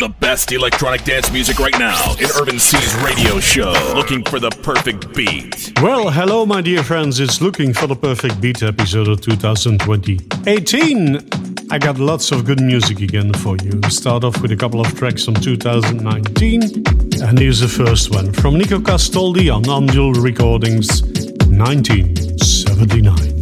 The best electronic dance music right now in Urban C's radio show. Looking for the perfect beat. Well, hello, my dear friends. It's Looking for the Perfect Beat episode of 2020. 18! I got lots of good music again for you. Start off with a couple of tracks from 2019. And here's the first one from Nico Castoldi on Angel Recordings 1979.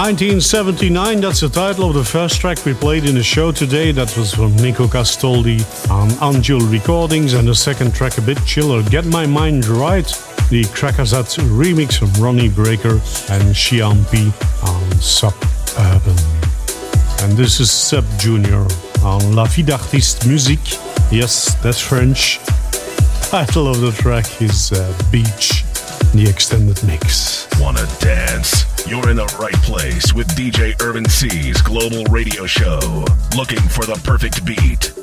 1979, that's the title of the first track we played in the show today. That was from Nico Castoldi on Anjul Recordings, and the second track, a bit chiller, Get My Mind Right, the Crackazat remix from Ronnie Breaker and Shiampi on Suburban. And this is Sebb Junior on La Vie d'Artiste Musique. Yes, that's French. Title of the track is uh, Beach, the extended mix. Wanna dance? You're in the right place with DJ Urban C's global radio show. Looking for the perfect beat.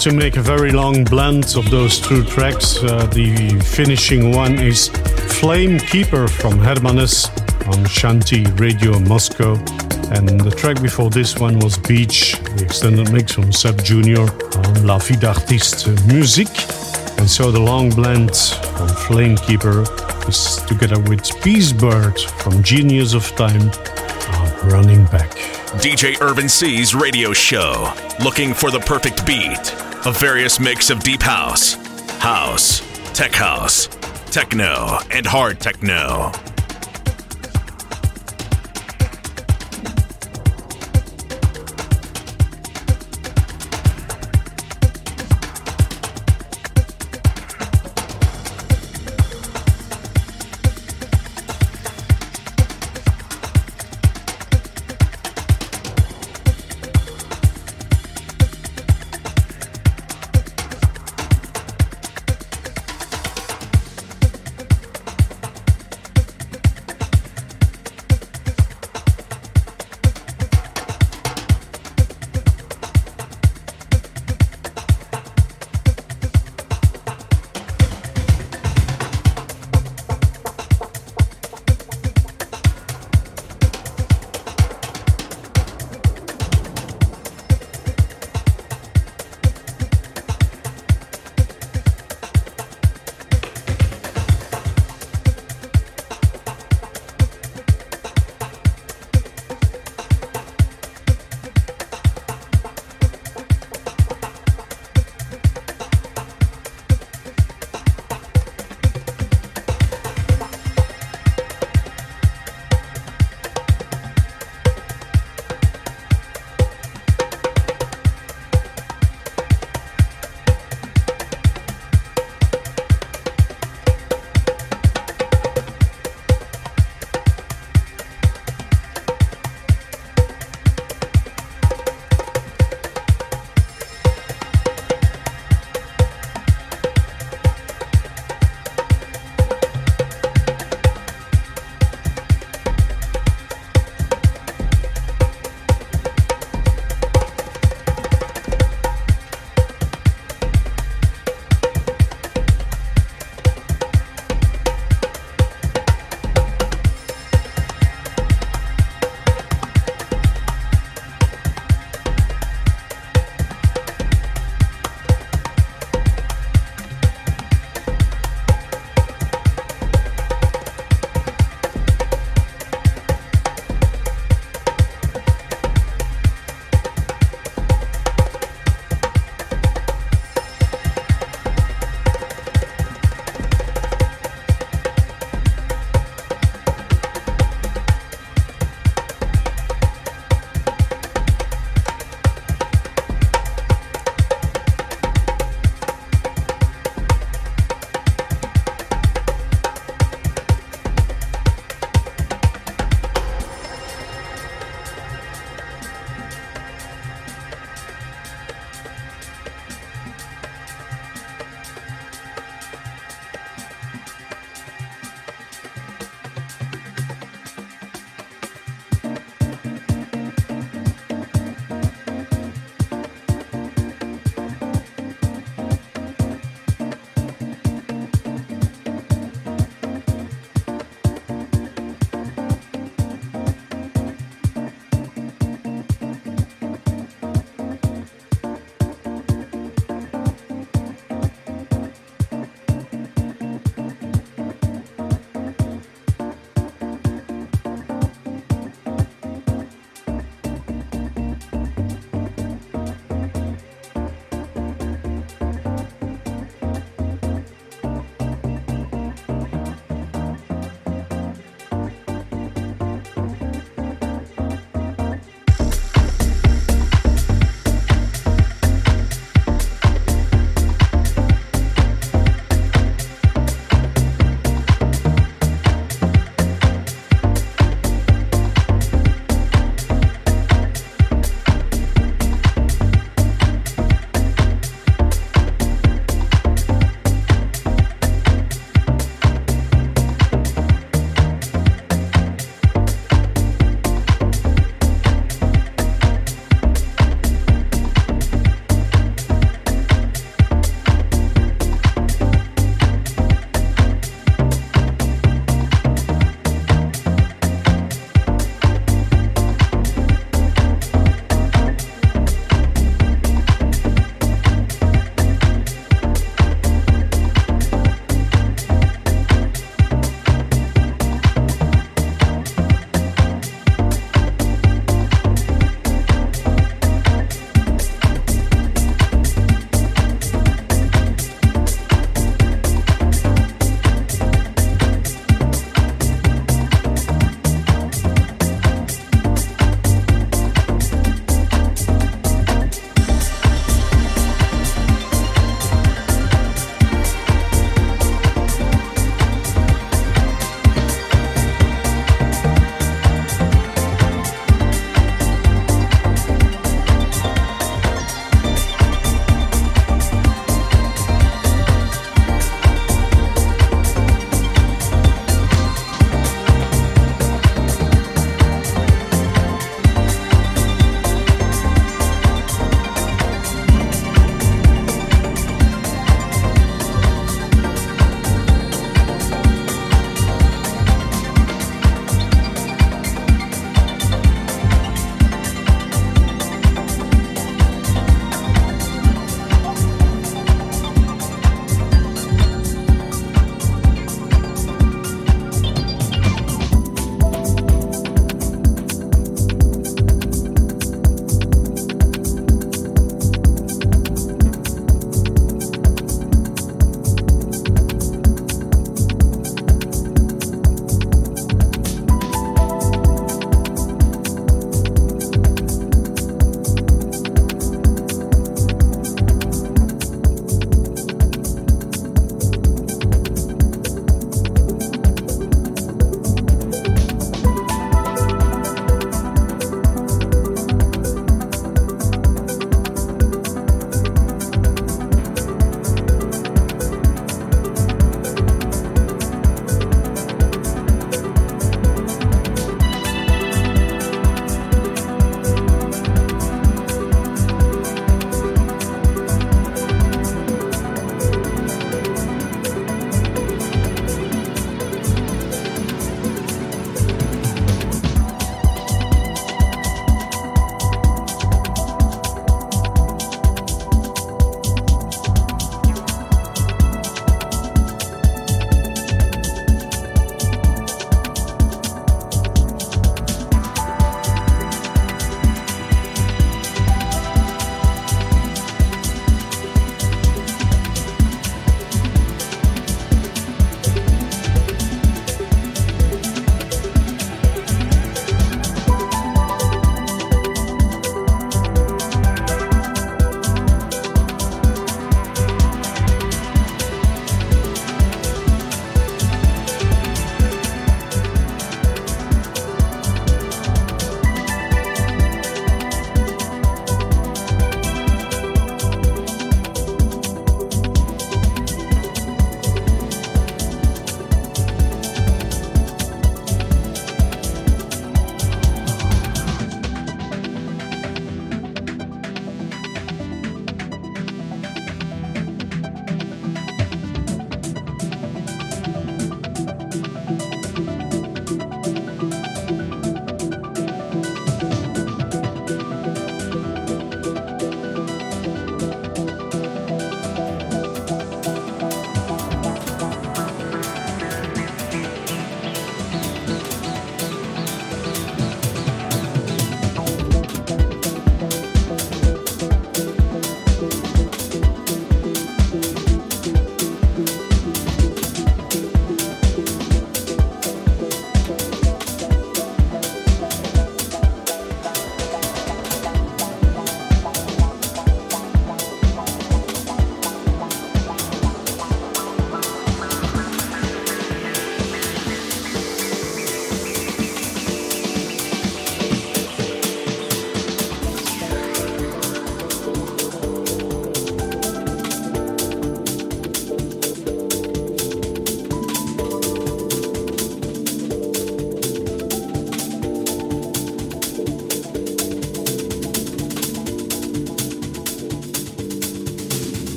To make a very long blend of those two tracks. Uh, the finishing one is Flame Keeper from Hermanez on Shanti Radio Moscow. And the track before this one was Beach, the extended mix from Seb Jr. on La Vie d'Artiste Musique. And so the long blend from Flame Keeper is together with Peace Bird from Genius of Time on Running Back. DJ Urban C's radio show, looking for the perfect beat. A various mix of deep house, house, tech house, techno, and hard techno.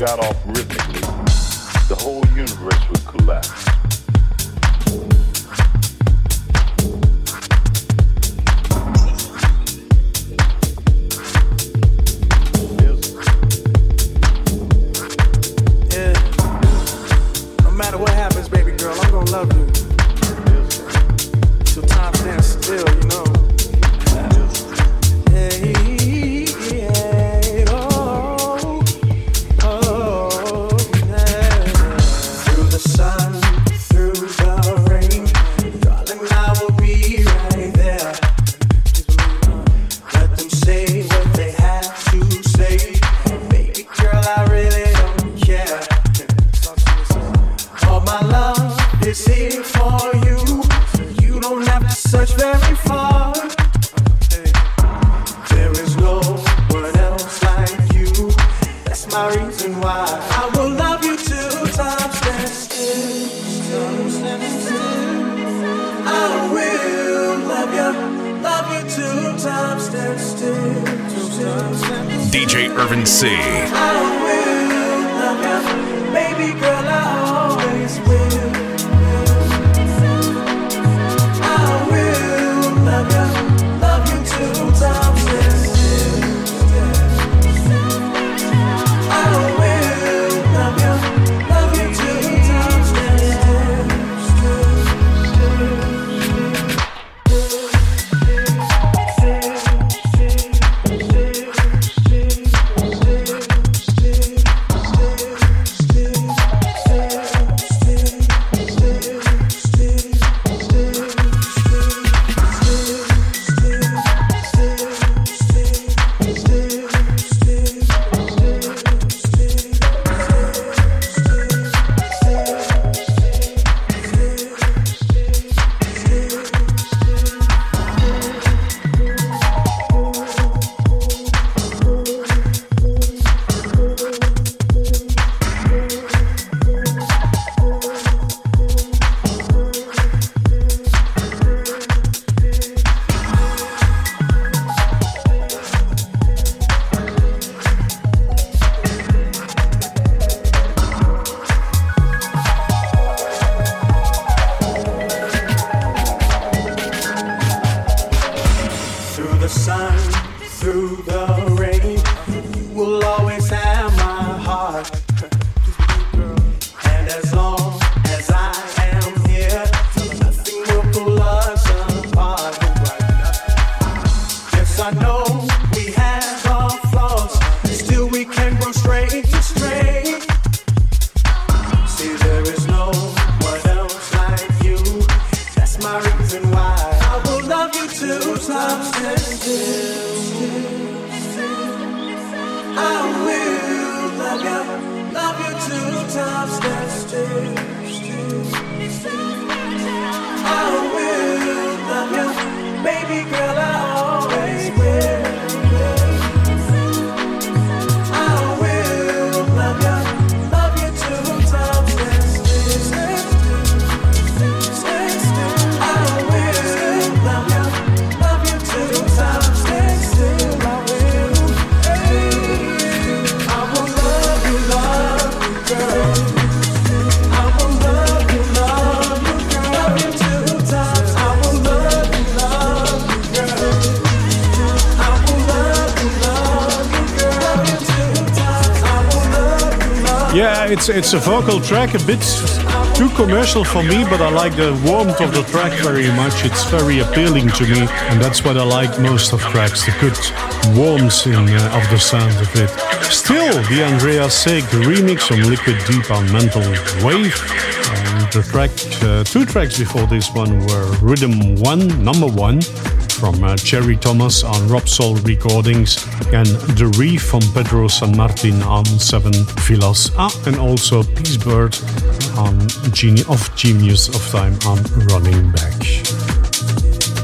Got off upstairs, stairs, stairs. It's it's a vocal track, a bit too commercial for me, but I like the warmth of the track very much. It's very appealing to me, and that's what I like most of tracks, the good warmth in, uh, of the sound of it. Still, the Andrea Seeg remix on Liquid Deep on Mental Wave. And the track, uh, two tracks before this one were Rhythm One, number one, from uh, Jerry Thomas on Robsoul Recordings and The Reef from Pedro San Martin on Seven Filas ah, and also Peace Bird on Genie of Genius of Time on Running Back.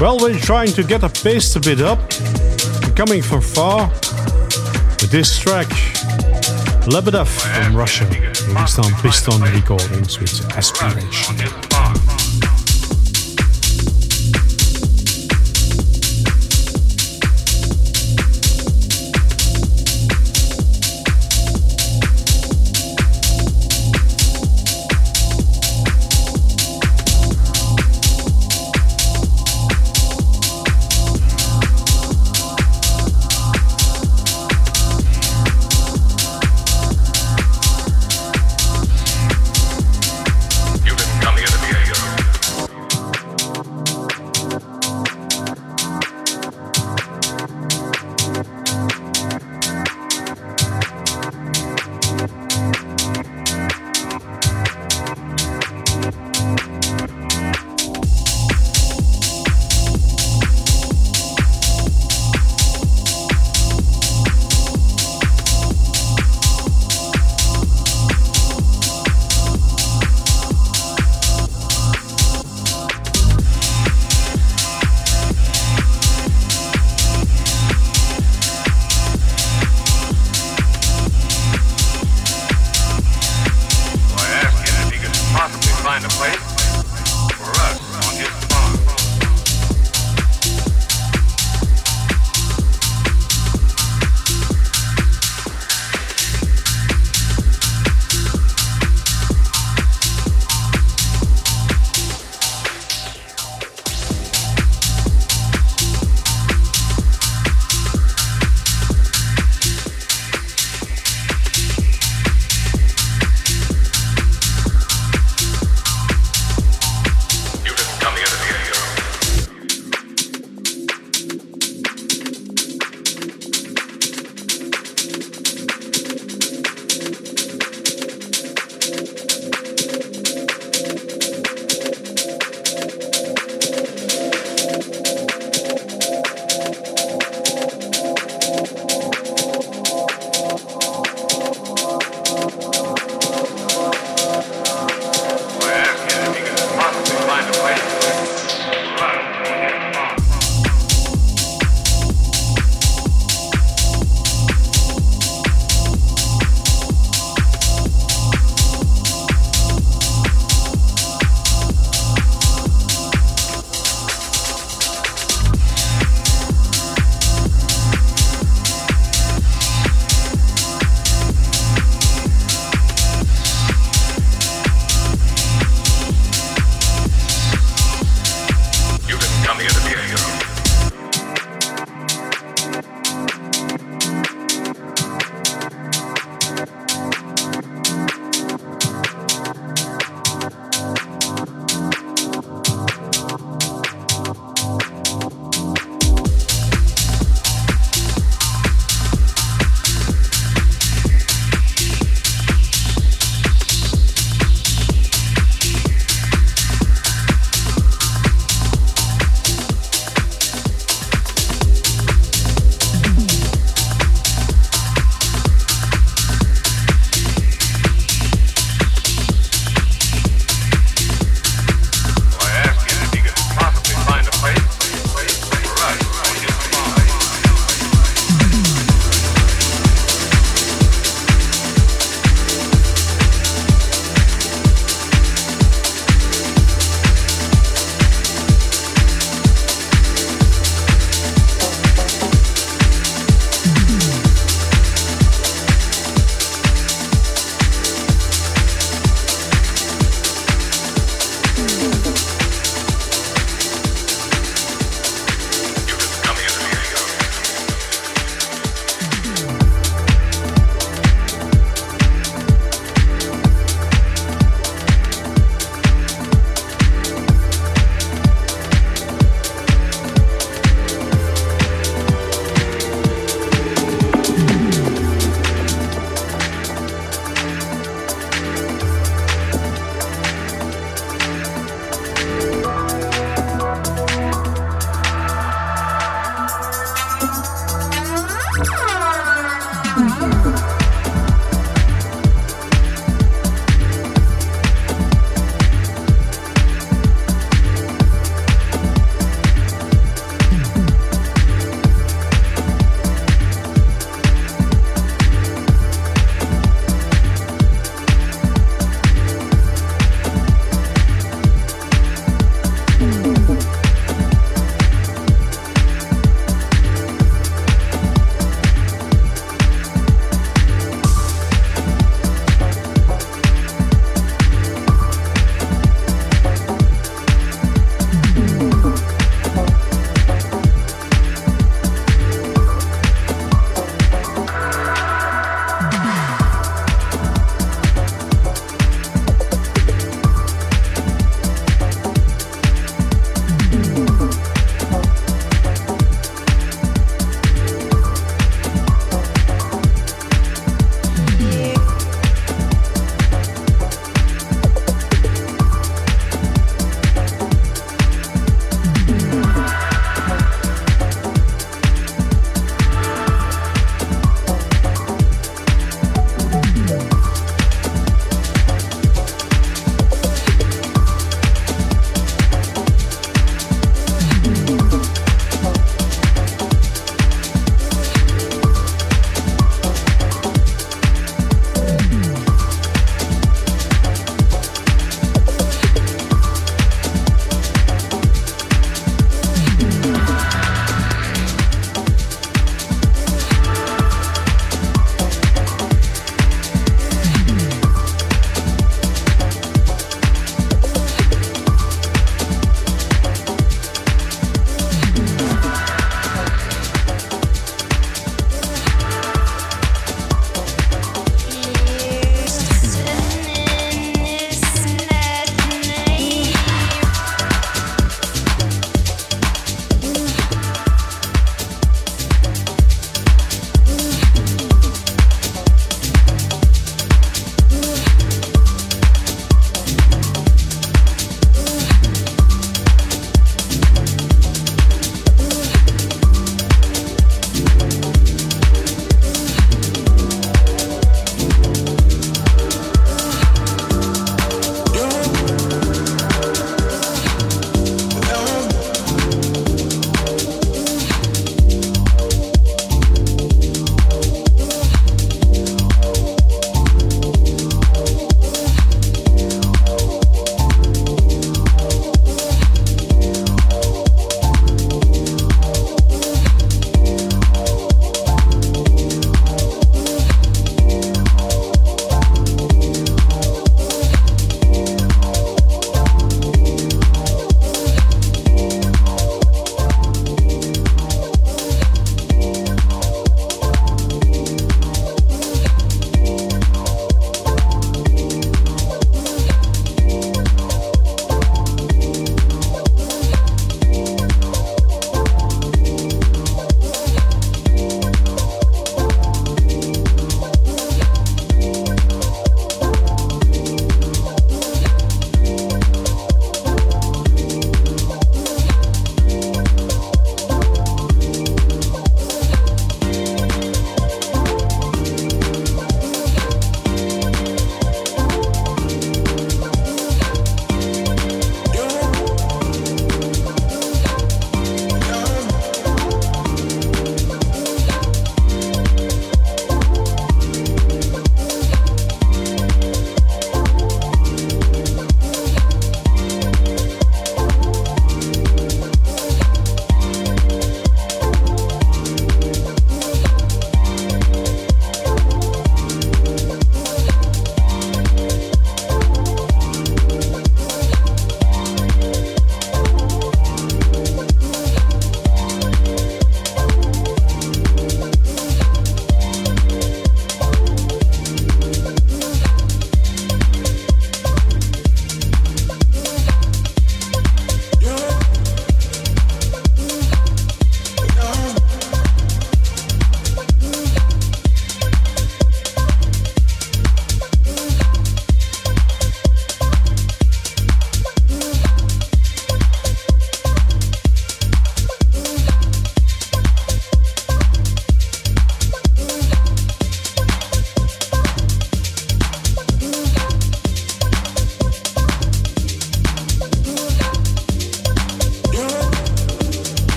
Well, we're trying to get a pace a bit up, We're coming from far with this track Lebedev from Russia, released on Piston Recordings with Aspiration.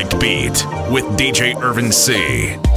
Perfect beat with DJ Irvin C.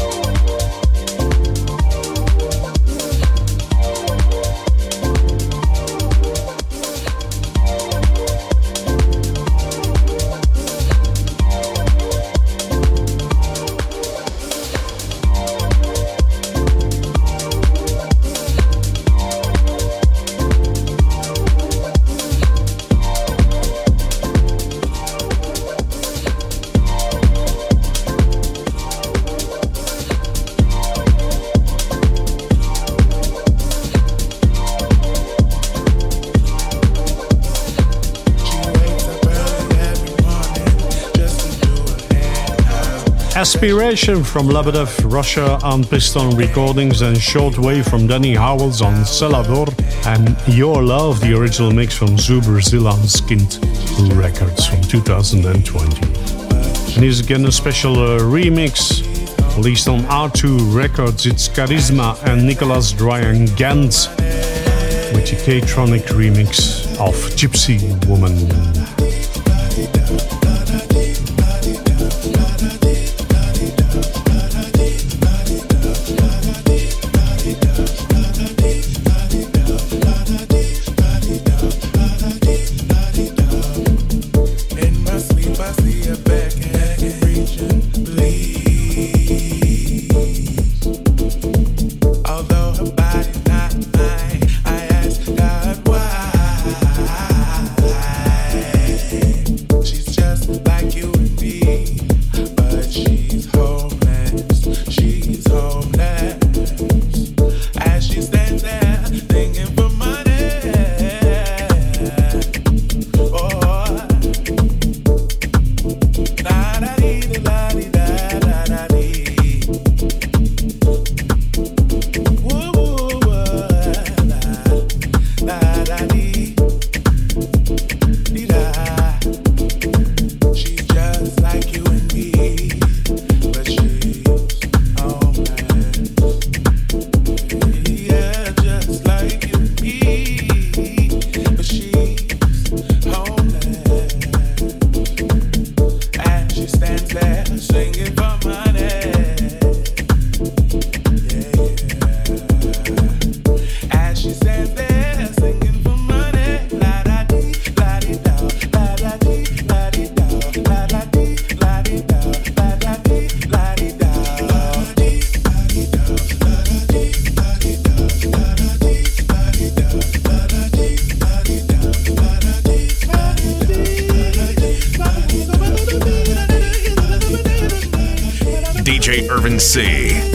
Aspiration from Lebedev, Russia on Piston Recordings and Shortwave from Danny Howells on Celador and Your Love, the original mix from Brazil on Skint Records from 2020. And here's again a special uh, remix released on R2 Records. It's Charisma and Nicholas Dryan Gant with the K-Tronic remix of Gypsy Woman. Irvin C.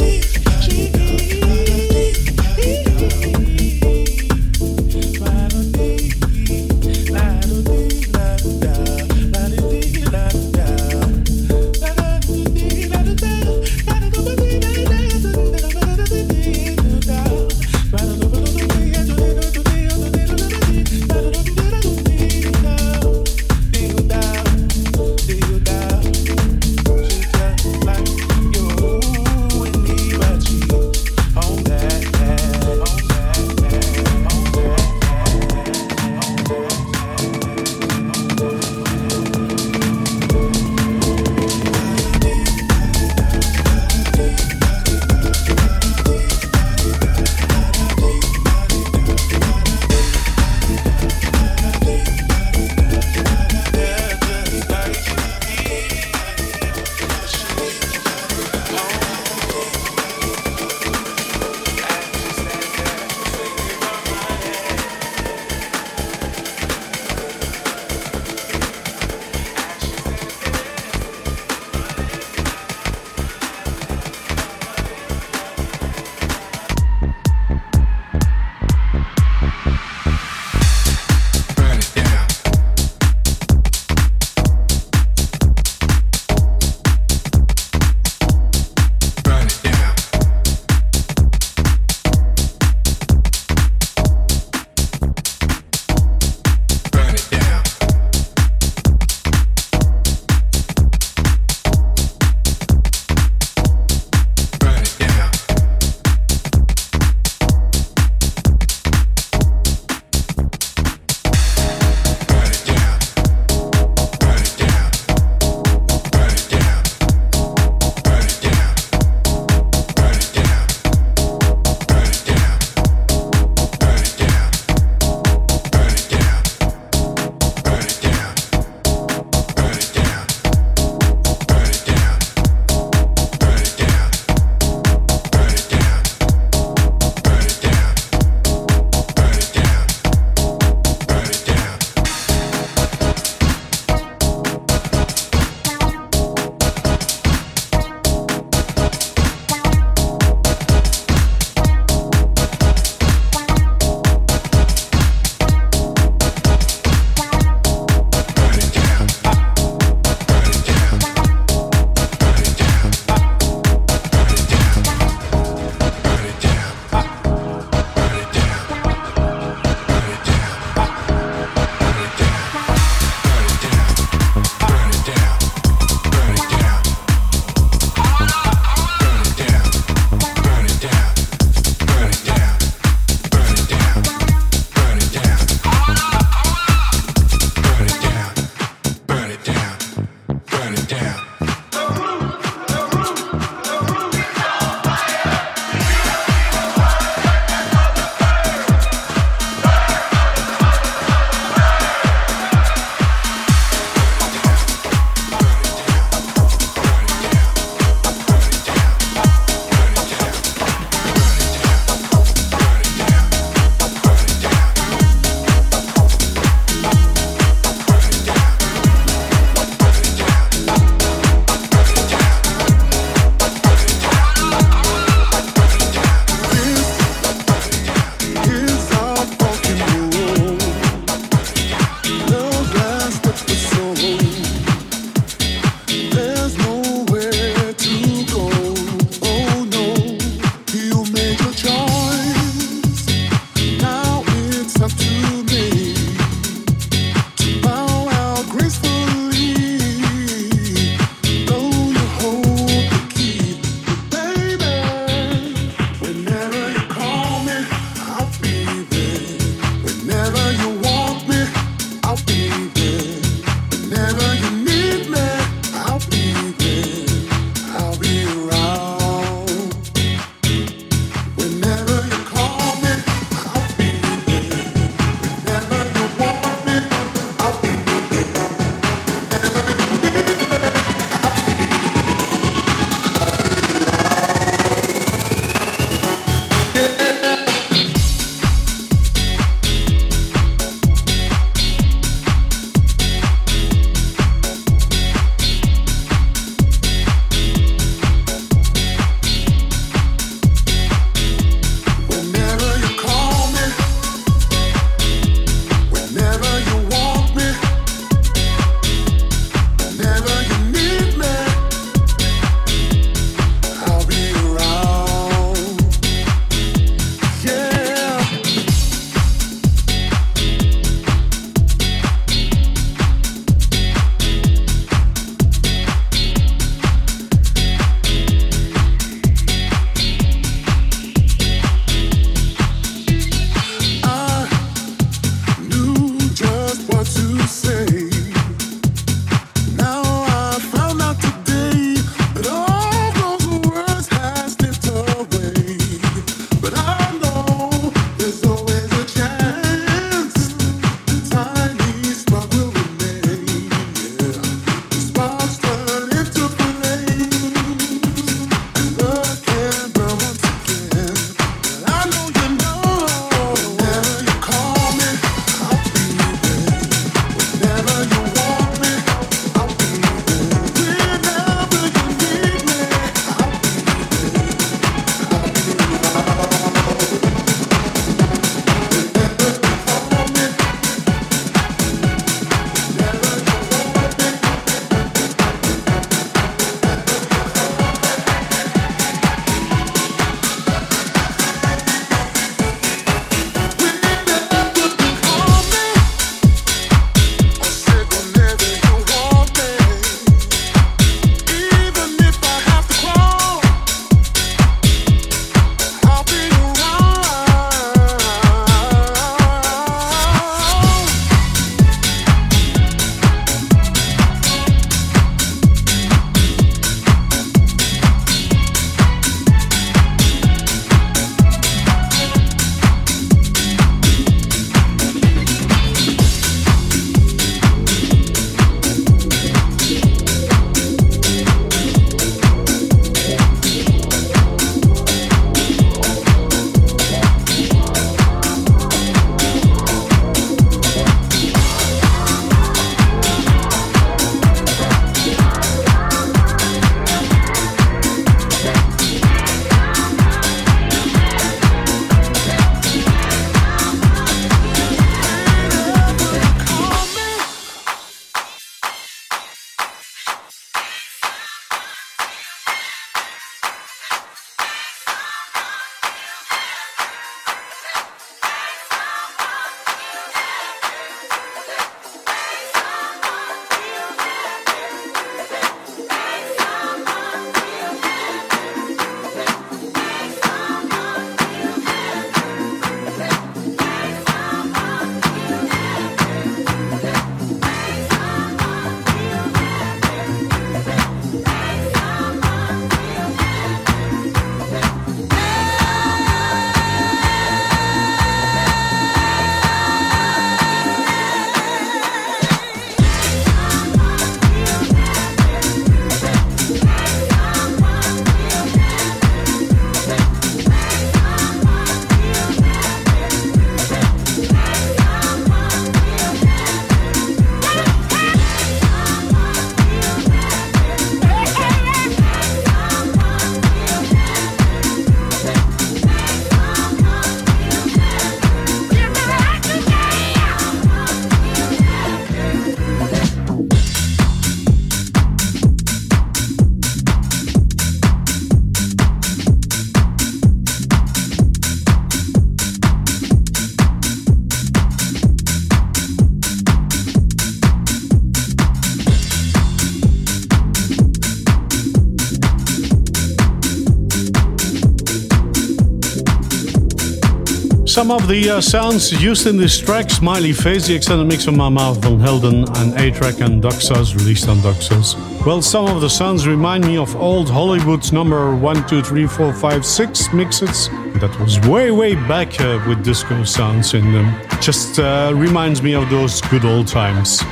some of the uh, sounds used in this track Smiley Face, the extended mix of Armand van Helden, and A-Trak and Duck Sauce, released on Doxas. Well, some of the sounds remind me of old Hollywood's number 1, 2, 3, 4, 5, 6 mixes. That was way, way back uh, with disco sounds in them. Just uh, reminds me of those good old times.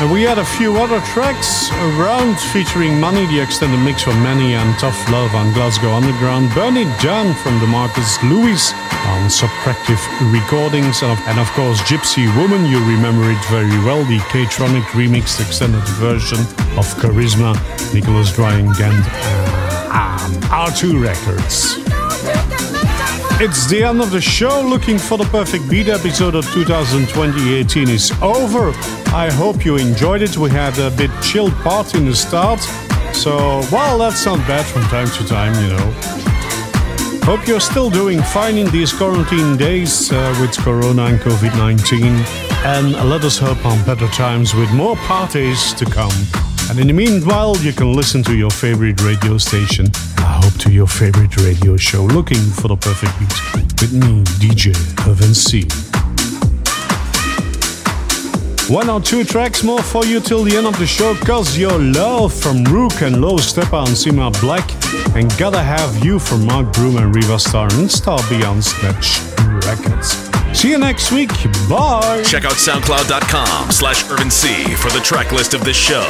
And we had a few other tracks around featuring Money, the extended mix from Manny and Tough Love on Glasgow Underground, Bernie Down from the Marcus Lewis on Subtractive Recordings, and of, course Gypsy Woman, you remember it very well, the K-Tronic remixed extended version of Charisma, Nicholas Drying and uh, um, R2 Records. It's the end of the show. Looking for the perfect beat episode of 2020-18 is over. I hope you enjoyed it. We had a bit chilled part in the start. So, well, that's not bad from time to time, you know. Hope you're still doing fine in these quarantine days uh, with Corona and COVID 19. And let us hope on better times with more parties to come. And in the meanwhile, you can listen to your favorite radio station. I hope to your favorite radio show, looking for the perfect beat with me, DJ Irvin C. One or two tracks more for you till the end of the show, cause your love from Rook and Low Steppa and Sima Black, and Gotta Have You from Mark Broom and Riva Starr and Star Beyond Snatch Records. See you next week. Bye. Check out soundcloud.com slash Irvin C for the track list of this show.